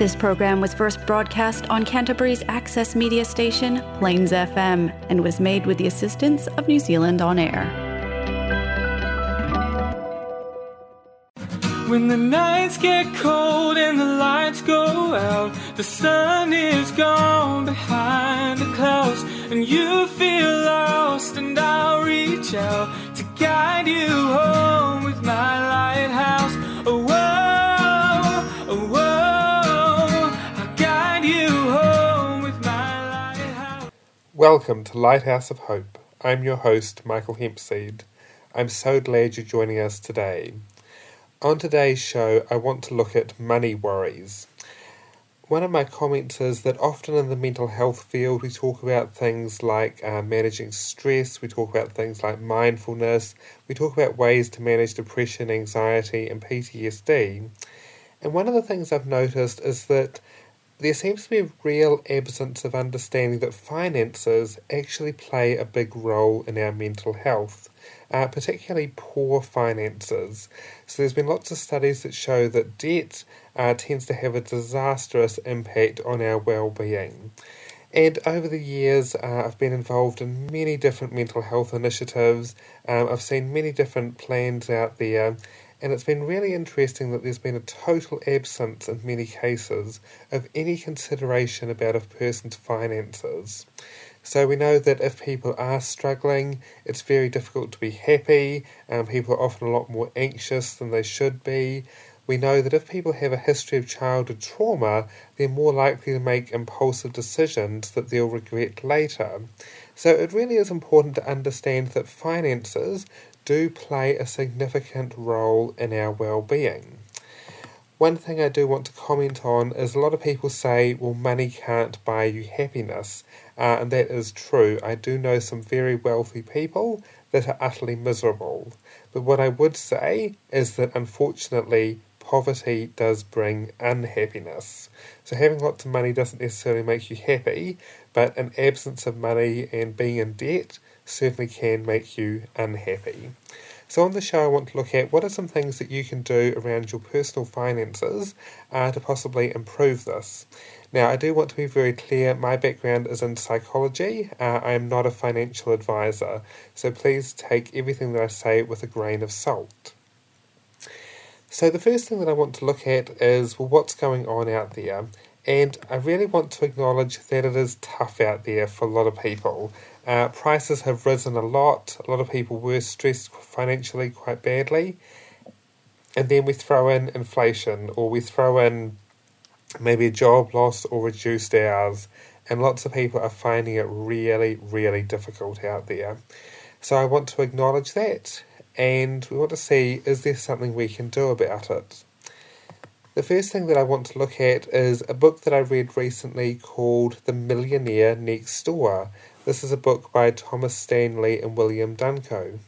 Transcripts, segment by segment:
This program was first broadcast on Canterbury's access media station, Plains FM, and was made with the assistance of New Zealand On Air. When the nights get cold and the lights go out, the sun is gone behind the clouds, and you feel lost, and I'll reach out to guide you home with my lighthouse. Oh, Welcome to Lighthouse of Hope. I'm your host, Michael Hempseed. I'm so glad you're joining us today. On today's show, I want to look at money worries. One of my comments is that often in the mental health field, we talk about things like uh, managing stress, we talk about things like mindfulness, we talk about ways to manage depression, anxiety, and PTSD. And one of the things I've noticed is that there seems to be a real absence of understanding that finances actually play a big role in our mental health, uh, particularly poor finances. So, there's been lots of studies that show that debt uh, tends to have a disastrous impact on our well being. And over the years, uh, I've been involved in many different mental health initiatives. Um, I've seen many different plans out there, and it's been really interesting that there's been a total absence in many cases of any consideration about a person's finances. So we know that if people are struggling, it's very difficult to be happy. Um, people are often a lot more anxious than they should be. We know that if people have a history of childhood trauma, they're more likely to make impulsive decisions that they'll regret later. So it really is important to understand that finances do play a significant role in our well-being. One thing I do want to comment on is a lot of people say, well, money can't buy you happiness. Uh, and that is true. I do know some very wealthy people that are utterly miserable. But what I would say is that unfortunately, poverty does bring unhappiness. So having lots of money doesn't necessarily make you happy, but an absence of money and being in debt certainly can make you unhappy. So, on the show, I want to look at what are some things that you can do around your personal finances uh, to possibly improve this. Now, I do want to be very clear my background is in psychology. Uh, I am not a financial advisor, so please take everything that I say with a grain of salt. So, the first thing that I want to look at is well, what's going on out there? And I really want to acknowledge that it is tough out there for a lot of people. Uh, prices have risen a lot. A lot of people were stressed financially quite badly. And then we throw in inflation, or we throw in maybe a job loss or reduced hours. And lots of people are finding it really, really difficult out there. So I want to acknowledge that. And we want to see is there something we can do about it? The first thing that I want to look at is a book that I read recently called The Millionaire Next Door. This is a book by Thomas Stanley and William Danko.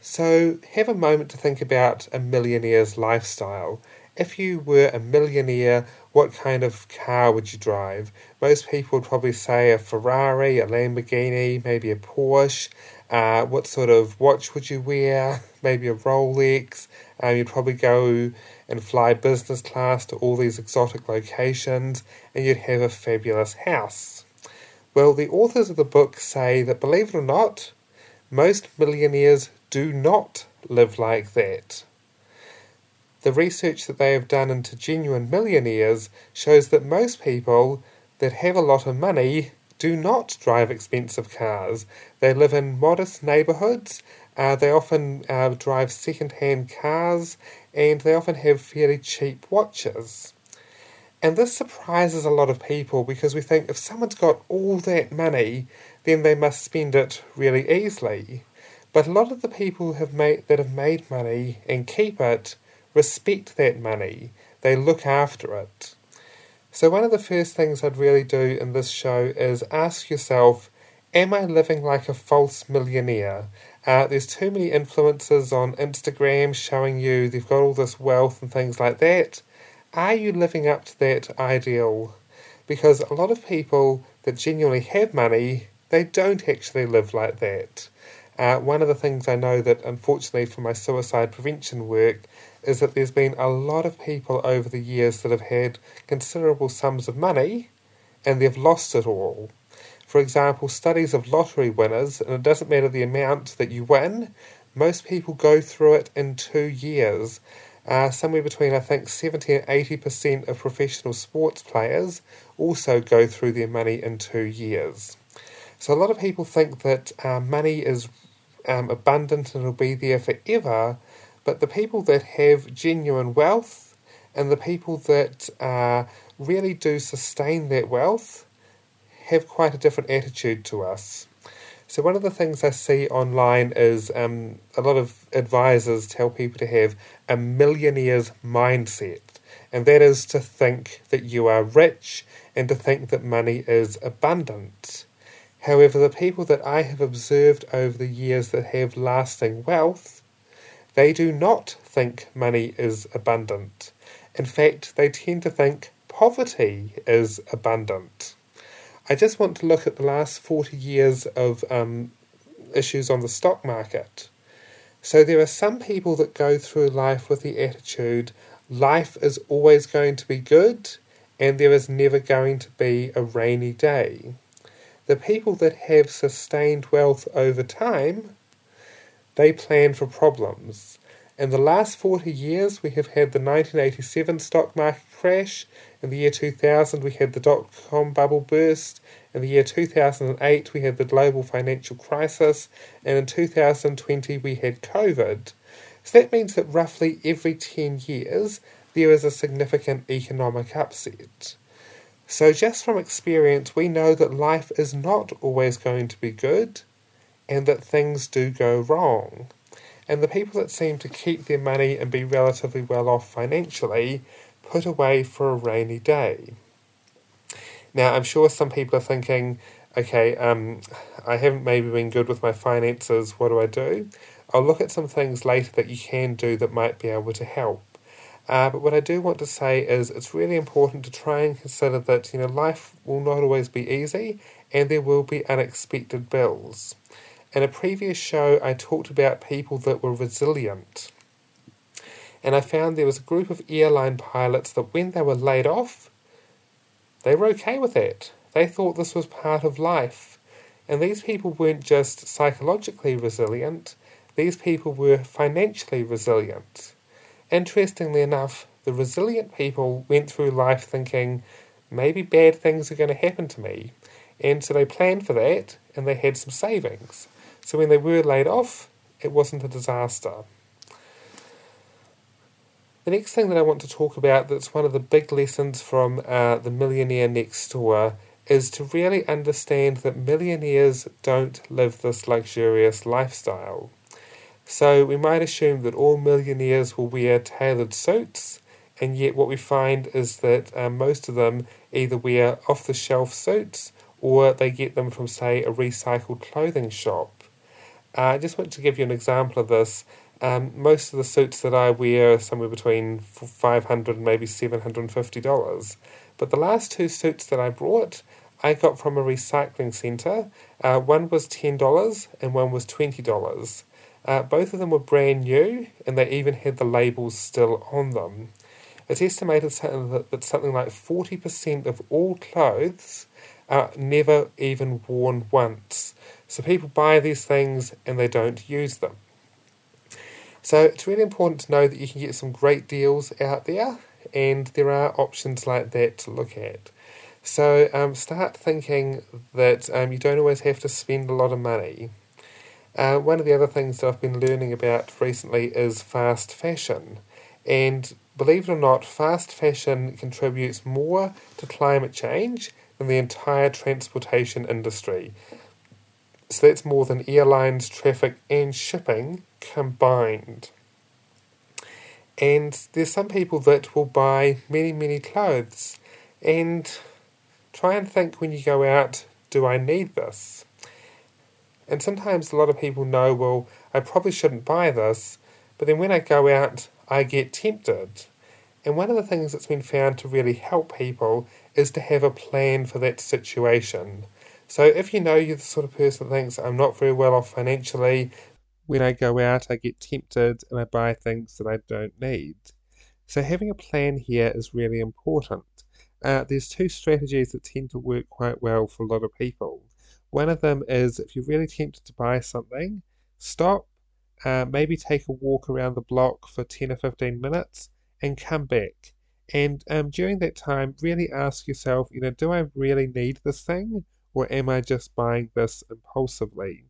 So, have a moment to think about a millionaire's lifestyle. If you were a millionaire, what kind of car would you drive? Most people would probably say a Ferrari, a Lamborghini, maybe a Porsche. Uh, what sort of watch would you wear? Maybe a Rolex. Um, you'd probably go and fly business class to all these exotic locations, and you'd have a fabulous house. Well, the authors of the book say that, believe it or not, most millionaires do not live like that. The research that they have done into genuine millionaires shows that most people that have a lot of money do not drive expensive cars. They live in modest neighbourhoods. Uh, they often uh, drive second hand cars and they often have fairly cheap watches. And this surprises a lot of people because we think if someone's got all that money, then they must spend it really easily. But a lot of the people have made, that have made money and keep it respect that money. They look after it. So, one of the first things I'd really do in this show is ask yourself Am I living like a false millionaire? Uh, there's too many influencers on Instagram showing you they've got all this wealth and things like that. Are you living up to that ideal? Because a lot of people that genuinely have money, they don't actually live like that. Uh, one of the things I know that, unfortunately, for my suicide prevention work, is that there's been a lot of people over the years that have had considerable sums of money and they've lost it all. For example, studies of lottery winners, and it doesn't matter the amount that you win, most people go through it in two years. Uh, somewhere between, I think, 70 and 80% of professional sports players also go through their money in two years. So a lot of people think that uh, money is um, abundant and it'll be there forever, but the people that have genuine wealth and the people that uh, really do sustain that wealth have quite a different attitude to us. So, one of the things I see online is um, a lot of advisors tell people to have a millionaire's mindset, and that is to think that you are rich and to think that money is abundant. However, the people that I have observed over the years that have lasting wealth, they do not think money is abundant. In fact, they tend to think poverty is abundant. I just want to look at the last 40 years of um, issues on the stock market. So there are some people that go through life with the attitude life is always going to be good and there is never going to be a rainy day. The people that have sustained wealth over time, they plan for problems. In the last 40 years, we have had the 1987 stock market crash. In the year 2000, we had the dot com bubble burst. In the year 2008, we had the global financial crisis, and in 2020, we had COVID. So that means that roughly every 10 years, there is a significant economic upset. So, just from experience, we know that life is not always going to be good and that things do go wrong. And the people that seem to keep their money and be relatively well off financially put away for a rainy day. Now, I'm sure some people are thinking, okay, um, I haven't maybe been good with my finances, what do I do? I'll look at some things later that you can do that might be able to help. Uh, but what I do want to say is it's really important to try and consider that you know life will not always be easy and there will be unexpected bills. In a previous show, I talked about people that were resilient. And I found there was a group of airline pilots that when they were laid off, they were okay with that. They thought this was part of life. And these people weren't just psychologically resilient, these people were financially resilient. Interestingly enough, the resilient people went through life thinking, maybe bad things are going to happen to me. And so they planned for that and they had some savings. So when they were laid off, it wasn't a disaster. The next thing that I want to talk about that's one of the big lessons from uh, The Millionaire Next Door is to really understand that millionaires don't live this luxurious lifestyle. So we might assume that all millionaires will wear tailored suits, and yet what we find is that uh, most of them either wear off the shelf suits or they get them from, say, a recycled clothing shop. Uh, I just want to give you an example of this. Um, most of the suits that I wear are somewhere between five hundred and maybe seven hundred and fifty dollars. But the last two suits that I brought, I got from a recycling centre. Uh, one was ten dollars and one was twenty dollars. Uh, both of them were brand new, and they even had the labels still on them. It's estimated that something like forty percent of all clothes are never even worn once. So people buy these things and they don't use them. So it's really important to know that you can get some great deals out there, and there are options like that to look at. So um, start thinking that um, you don't always have to spend a lot of money. Uh, one of the other things that I've been learning about recently is fast fashion. And believe it or not, fast fashion contributes more to climate change than the entire transportation industry. So that's more than airlines, traffic, and shipping combined. And there's some people that will buy many, many clothes and try and think when you go out, do I need this? And sometimes a lot of people know, well, I probably shouldn't buy this, but then when I go out, I get tempted. And one of the things that's been found to really help people is to have a plan for that situation. So if you know you're the sort of person that thinks I'm not very well off financially, when I go out, I get tempted and I buy things that I don't need. So having a plan here is really important. Uh, there's two strategies that tend to work quite well for a lot of people. One of them is if you're really tempted to buy something, stop, uh, maybe take a walk around the block for 10 or 15 minutes and come back. And um, during that time, really ask yourself, you know, do I really need this thing or am I just buying this impulsively?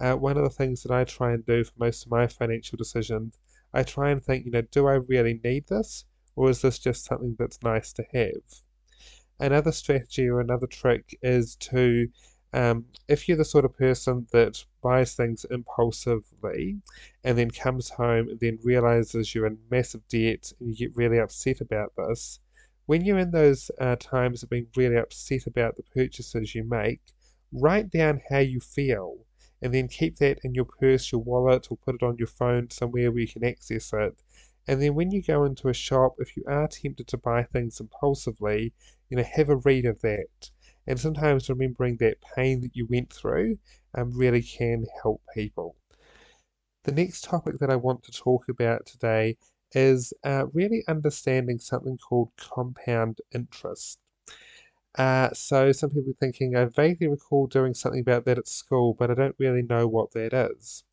Uh, one of the things that I try and do for most of my financial decisions, I try and think, you know, do I really need this or is this just something that's nice to have? Another strategy or another trick is to um, if you're the sort of person that buys things impulsively and then comes home and then realizes you're in massive debt and you get really upset about this, when you're in those uh, times of being really upset about the purchases you make, write down how you feel and then keep that in your purse, your wallet, or put it on your phone somewhere where you can access it. And then when you go into a shop, if you are tempted to buy things impulsively, you know, have a read of that and sometimes remembering that pain that you went through um, really can help people. The next topic that I want to talk about today is uh, really understanding something called compound interest. Uh, so some people are thinking, I vaguely recall doing something about that at school, but I don't really know what that is.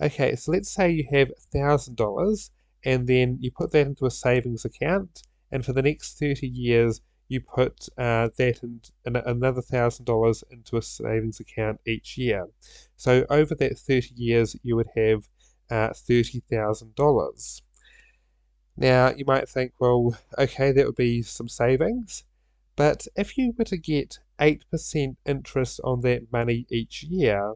Okay, so let's say you have $1,000 and then you put that into a savings account, and for the next 30 years, you put uh, that and, another thousand dollars into a savings account each year. So over that 30 years, you would have uh, $30,000. Now, you might think, well, okay, that would be some savings. But if you were to get 8% interest on that money each year,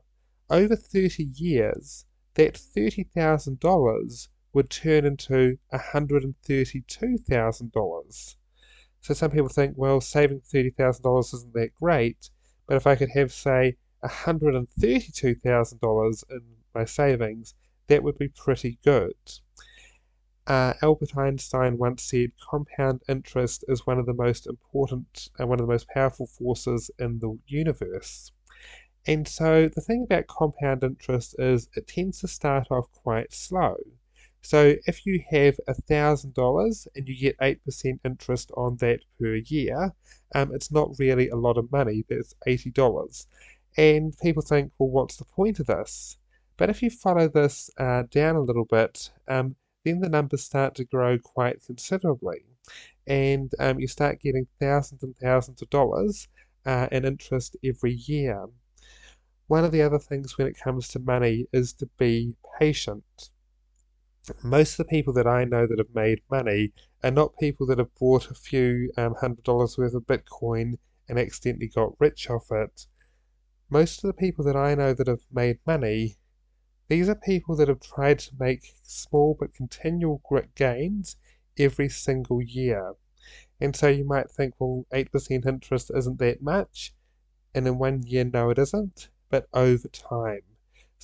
over 30 years, that $30,000 would turn into $132,000. So some people think, well, saving $30,000 isn't that great, but if I could have, say, $132,000 in my savings, that would be pretty good. Uh, Albert Einstein once said, compound interest is one of the most important and one of the most powerful forces in the universe. And so the thing about compound interest is it tends to start off quite slow. So if you have $1,000 and you get 8% interest on that per year, um, it's not really a lot of money, that's $80. And people think, well, what's the point of this? But if you follow this uh, down a little bit, um, then the numbers start to grow quite considerably. And um, you start getting thousands and thousands of dollars uh, in interest every year. One of the other things when it comes to money is to be patient most of the people that I know that have made money are not people that have bought a few um, hundred dollars worth of Bitcoin and accidentally got rich off it. Most of the people that I know that have made money, these are people that have tried to make small but continual gains every single year. And so you might think, well, 8% interest isn't that much. And in one year, no, it isn't. But over time,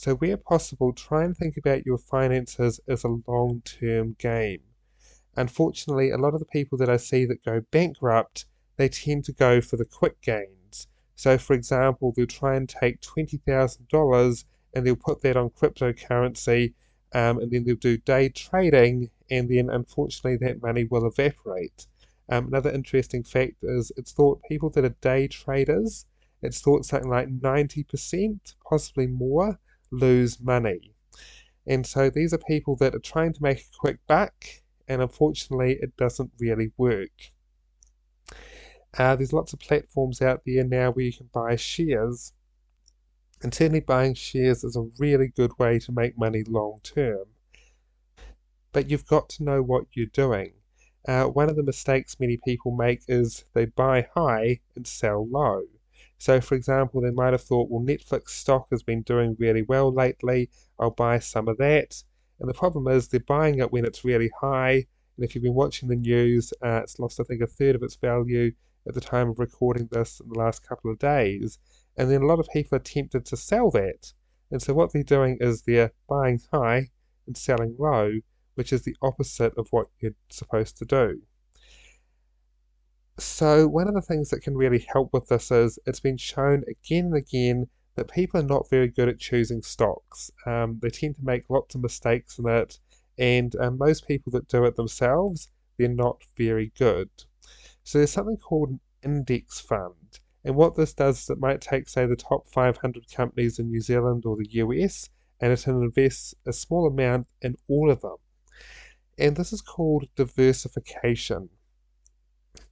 so, where possible, try and think about your finances as a long term game. Unfortunately, a lot of the people that I see that go bankrupt, they tend to go for the quick gains. So, for example, they'll try and take $20,000 and they'll put that on cryptocurrency um, and then they'll do day trading, and then unfortunately, that money will evaporate. Um, another interesting fact is it's thought people that are day traders, it's thought something like 90%, possibly more, lose money. And so these are people that are trying to make a quick buck, and unfortunately, it doesn't really work. Uh, there's lots of platforms out there now where you can buy shares, and certainly buying shares is a really good way to make money long term. But you've got to know what you're doing. Uh, one of the mistakes many people make is they buy high and sell low. So, for example, they might have thought, well, Netflix stock has been doing really well lately, I'll buy some of that. And the problem is they're buying it when it's really high. And if you've been watching the news, uh, it's lost, I think, a third of its value at the time of recording this in the last couple of days. And then a lot of people are tempted to sell that. And so what they're doing is they're buying high and selling low, which is the opposite of what you're supposed to do. So, one of the things that can really help with this is it's been shown again and again that people are not very good at choosing stocks. Um, they tend to make lots of mistakes in it, and um, most people that do it themselves, they're not very good. So, there's something called an index fund. And what this does is it might take, say, the top 500 companies in New Zealand or the US, and it invests a small amount in all of them. And this is called diversification.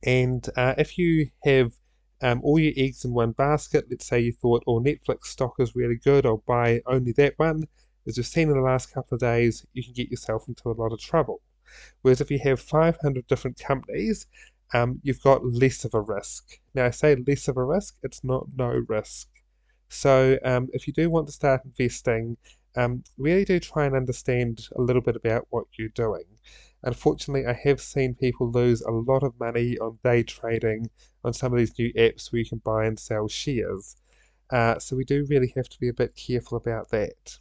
And uh, if you have um, all your eggs in one basket, let's say you thought, oh, Netflix stock is really good, I'll buy only that one, as we've seen in the last couple of days, you can get yourself into a lot of trouble. Whereas if you have 500 different companies, um, you've got less of a risk. Now, I say less of a risk, it's not no risk. So, um, if you do want to start investing, um, really do try and understand a little bit about what you're doing. Unfortunately, I have seen people lose a lot of money on day trading on some of these new apps where you can buy and sell shares. Uh, so we do really have to be a bit careful about that.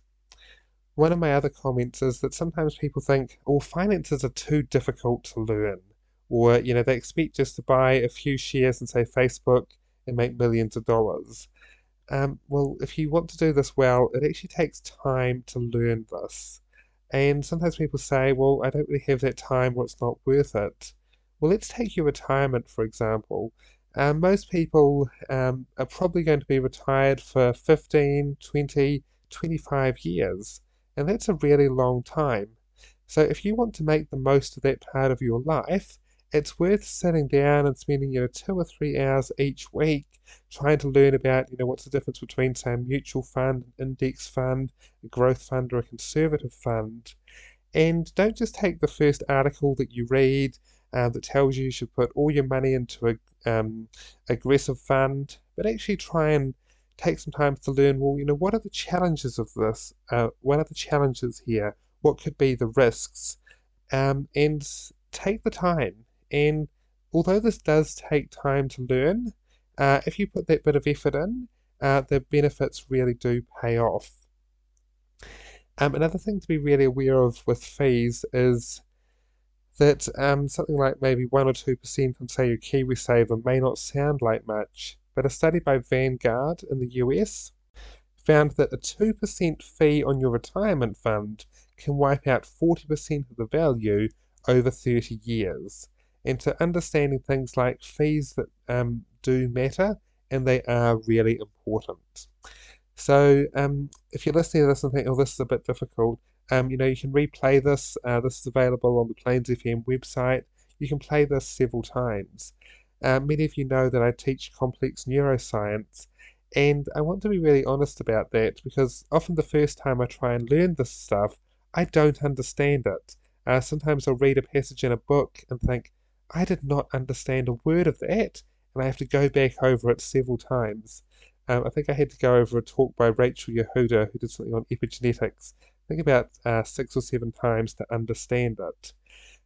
One of my other comments is that sometimes people think, oh, finances are too difficult to learn or you know they expect just to buy a few shares and say Facebook and make millions of dollars. Um, well, if you want to do this well, it actually takes time to learn this. And sometimes people say, well, I don't really have that time or it's not worth it. Well, let's take your retirement, for example. Um, most people um, are probably going to be retired for 15, 20, 25 years. And that's a really long time. So if you want to make the most of that part of your life, it's worth sitting down and spending you know two or three hours each week trying to learn about you know what's the difference between say a mutual fund, an index fund, a growth fund, or a conservative fund. And don't just take the first article that you read uh, that tells you you should put all your money into a um, aggressive fund, but actually try and take some time to learn. Well, you know, what are the challenges of this? Uh, what are the challenges here? What could be the risks? Um, and take the time and although this does take time to learn, uh, if you put that bit of effort in, uh, the benefits really do pay off. Um, another thing to be really aware of with fees is that um, something like maybe 1 or 2% from, say, your KiwiSaver may not sound like much, but a study by Vanguard in the US found that a 2% fee on your retirement fund can wipe out 40% of the value over 30 years into understanding things like fees that um, do matter and they are really important. So um, if you're listening to this and think, oh, this is a bit difficult, um, you know, you can replay this. Uh, this is available on the Plains FM website. You can play this several times. Uh, many of you know that I teach complex neuroscience, and I want to be really honest about that because often the first time I try and learn this stuff, I don't understand it. Uh, sometimes I'll read a passage in a book and think, I did not understand a word of that, and I have to go back over it several times. Um, I think I had to go over a talk by Rachel Yehuda, who did something on epigenetics, I think about uh, six or seven times to understand it.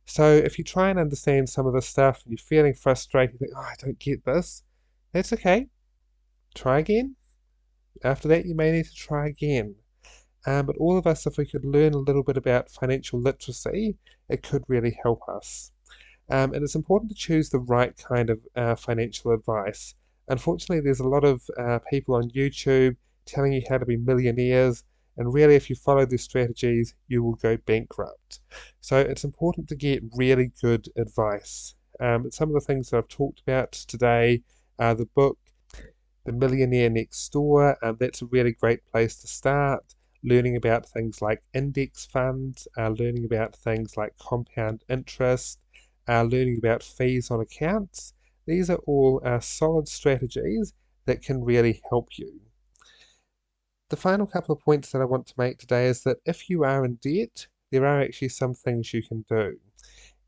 So if you try and understand some of this stuff and you're feeling frustrated, you think, oh, I don't get this, that's okay. Try again. After that, you may need to try again. Um, but all of us, if we could learn a little bit about financial literacy, it could really help us. Um, and it's important to choose the right kind of uh, financial advice. Unfortunately, there's a lot of uh, people on YouTube telling you how to be millionaires, and really, if you follow these strategies, you will go bankrupt. So it's important to get really good advice. Um, some of the things that I've talked about today are the book, The Millionaire Next Door. Um, that's a really great place to start. Learning about things like index funds, uh, learning about things like compound interest, uh, learning about fees on accounts. These are all uh, solid strategies that can really help you. The final couple of points that I want to make today is that if you are in debt, there are actually some things you can do.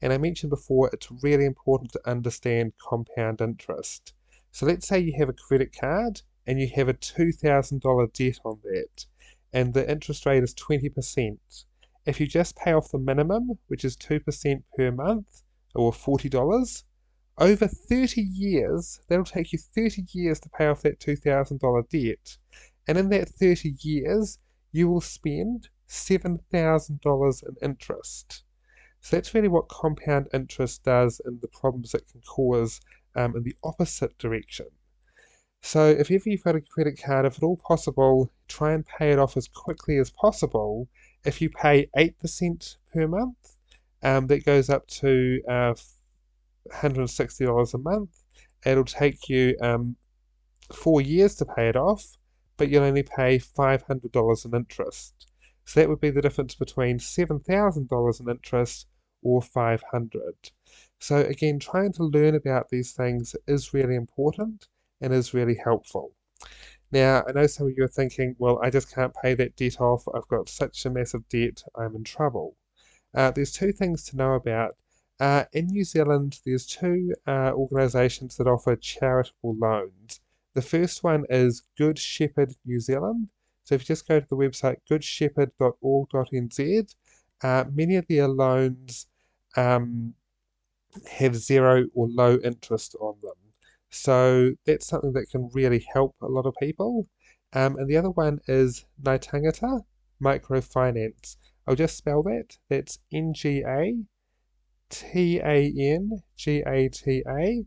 And I mentioned before, it's really important to understand compound interest. So let's say you have a credit card and you have a $2,000 debt on that, and the interest rate is 20%. If you just pay off the minimum, which is 2% per month, or $40. Over 30 years, that'll take you 30 years to pay off that $2,000 debt. And in that 30 years, you will spend $7,000 in interest. So that's really what compound interest does and the problems it can cause um, in the opposite direction. So if ever you've got a credit card, if at all possible, try and pay it off as quickly as possible. If you pay 8% per month, um, that goes up to uh, $160 a month. It'll take you um, four years to pay it off, but you'll only pay $500 in interest. So that would be the difference between $7,000 in interest or 500. So again, trying to learn about these things is really important and is really helpful. Now, I know some of you are thinking, well, I just can't pay that debt off. I've got such a massive debt, I'm in trouble. Uh, there's two things to know about. Uh, in New Zealand, there's two uh, organisations that offer charitable loans. The first one is Good Shepherd New Zealand. So if you just go to the website goodshepherd.org.nz, uh, many of their loans um, have zero or low interest on them. So that's something that can really help a lot of people. Um, and the other one is Ngā Tangata Microfinance. I'll just spell that. That's N G A T A N G A T A.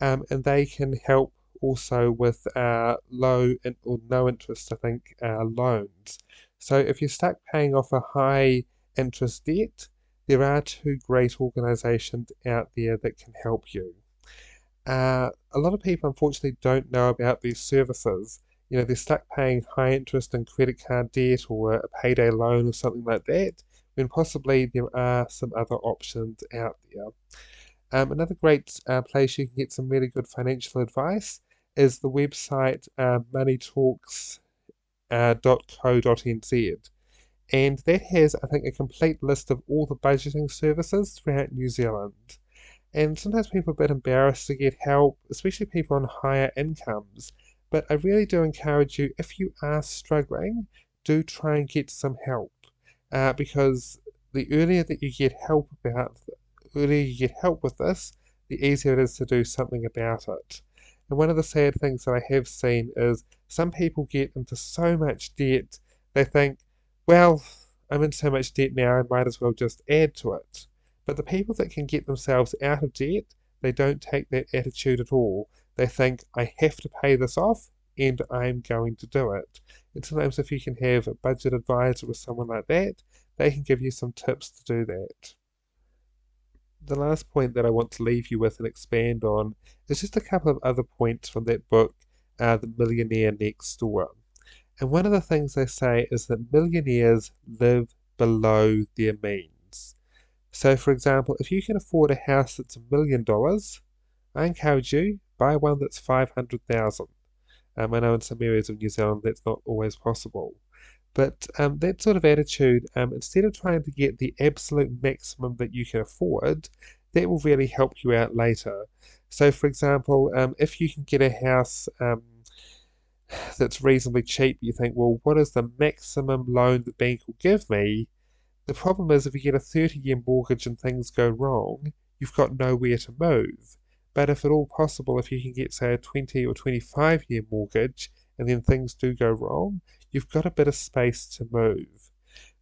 Um, and they can help also with uh, low in, or no interest, I think, uh, loans. So if you're stuck paying off a high interest debt, there are two great organisations out there that can help you. Uh, a lot of people unfortunately don't know about these services. You know, they're stuck paying high interest and credit card debt or a payday loan or something like that, when possibly there are some other options out there. Um, another great uh, place you can get some really good financial advice is the website uh, moneytalks.co.nz. Uh, and that has, I think, a complete list of all the budgeting services throughout New Zealand. And sometimes people are a bit embarrassed to get help, especially people on higher incomes. But I really do encourage you, if you are struggling, do try and get some help. Uh, because the earlier that you get help about, the earlier you get help with this, the easier it is to do something about it. And one of the sad things that I have seen is some people get into so much debt, they think, well, I'm in so much debt now, I might as well just add to it. But the people that can get themselves out of debt, they don't take that attitude at all. They think, I have to pay this off and I'm going to do it. And sometimes, if you can have a budget advisor or someone like that, they can give you some tips to do that. The last point that I want to leave you with and expand on is just a couple of other points from that book, uh, The Millionaire Next Door. And one of the things they say is that millionaires live below their means. So, for example, if you can afford a house that's a million dollars, I encourage you buy one that's five hundred thousand. Um, I know in some areas of New Zealand that's not always possible. But um, that sort of attitude, um, instead of trying to get the absolute maximum that you can afford, that will really help you out later. So, for example, um, if you can get a house um, that's reasonably cheap, you think, well, what is the maximum loan the bank will give me? The problem is, if you get a 30 year mortgage and things go wrong, you've got nowhere to move. But if at all possible, if you can get, say, a 20 or 25 year mortgage and then things do go wrong, you've got a bit of space to move.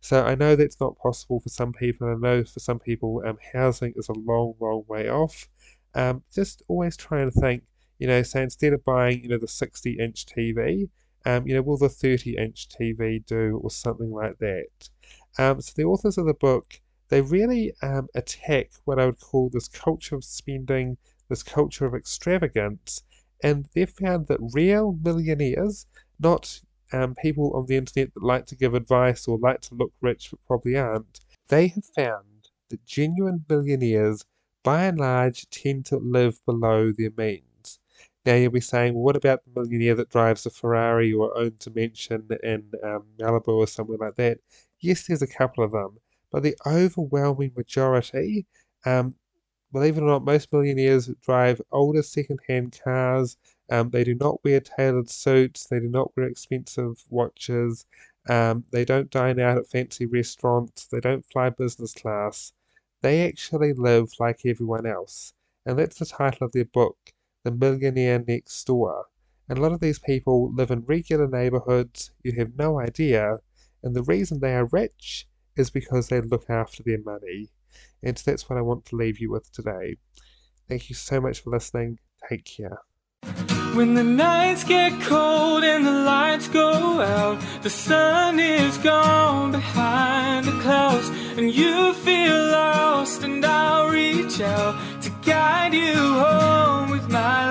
So I know that's not possible for some people, I know for some people, um, housing is a long, long way off. Um, just always try and think you know, so instead of buying, you know, the 60 inch TV, um, you know, will the 30 inch TV do or something like that? Um, so the authors of the book, they really um, attack what I would call this culture of spending, this culture of extravagance, and they've found that real millionaires, not um, people on the internet that like to give advice or like to look rich but probably aren't, they have found that genuine millionaires, by and large, tend to live below their means. Now you'll be saying, well, what about the millionaire that drives a Ferrari or owns a mansion in um, Malibu or somewhere like that? Yes, there's a couple of them, but the overwhelming majority, um, believe it or not, most millionaires drive older second-hand cars. Um, they do not wear tailored suits. They do not wear expensive watches. Um, they don't dine out at fancy restaurants. They don't fly business class. They actually live like everyone else. And that's the title of their book the millionaire next door. And a lot of these people live in regular neighborhoods, you have no idea, and the reason they are rich is because they look after their money. And that's what I want to leave you with today. Thank you so much for listening. Take care. When the nights get cold and the lights go out, the sun is gone behind the clouds, and you feel lost, and I'll reach out to guide you home with my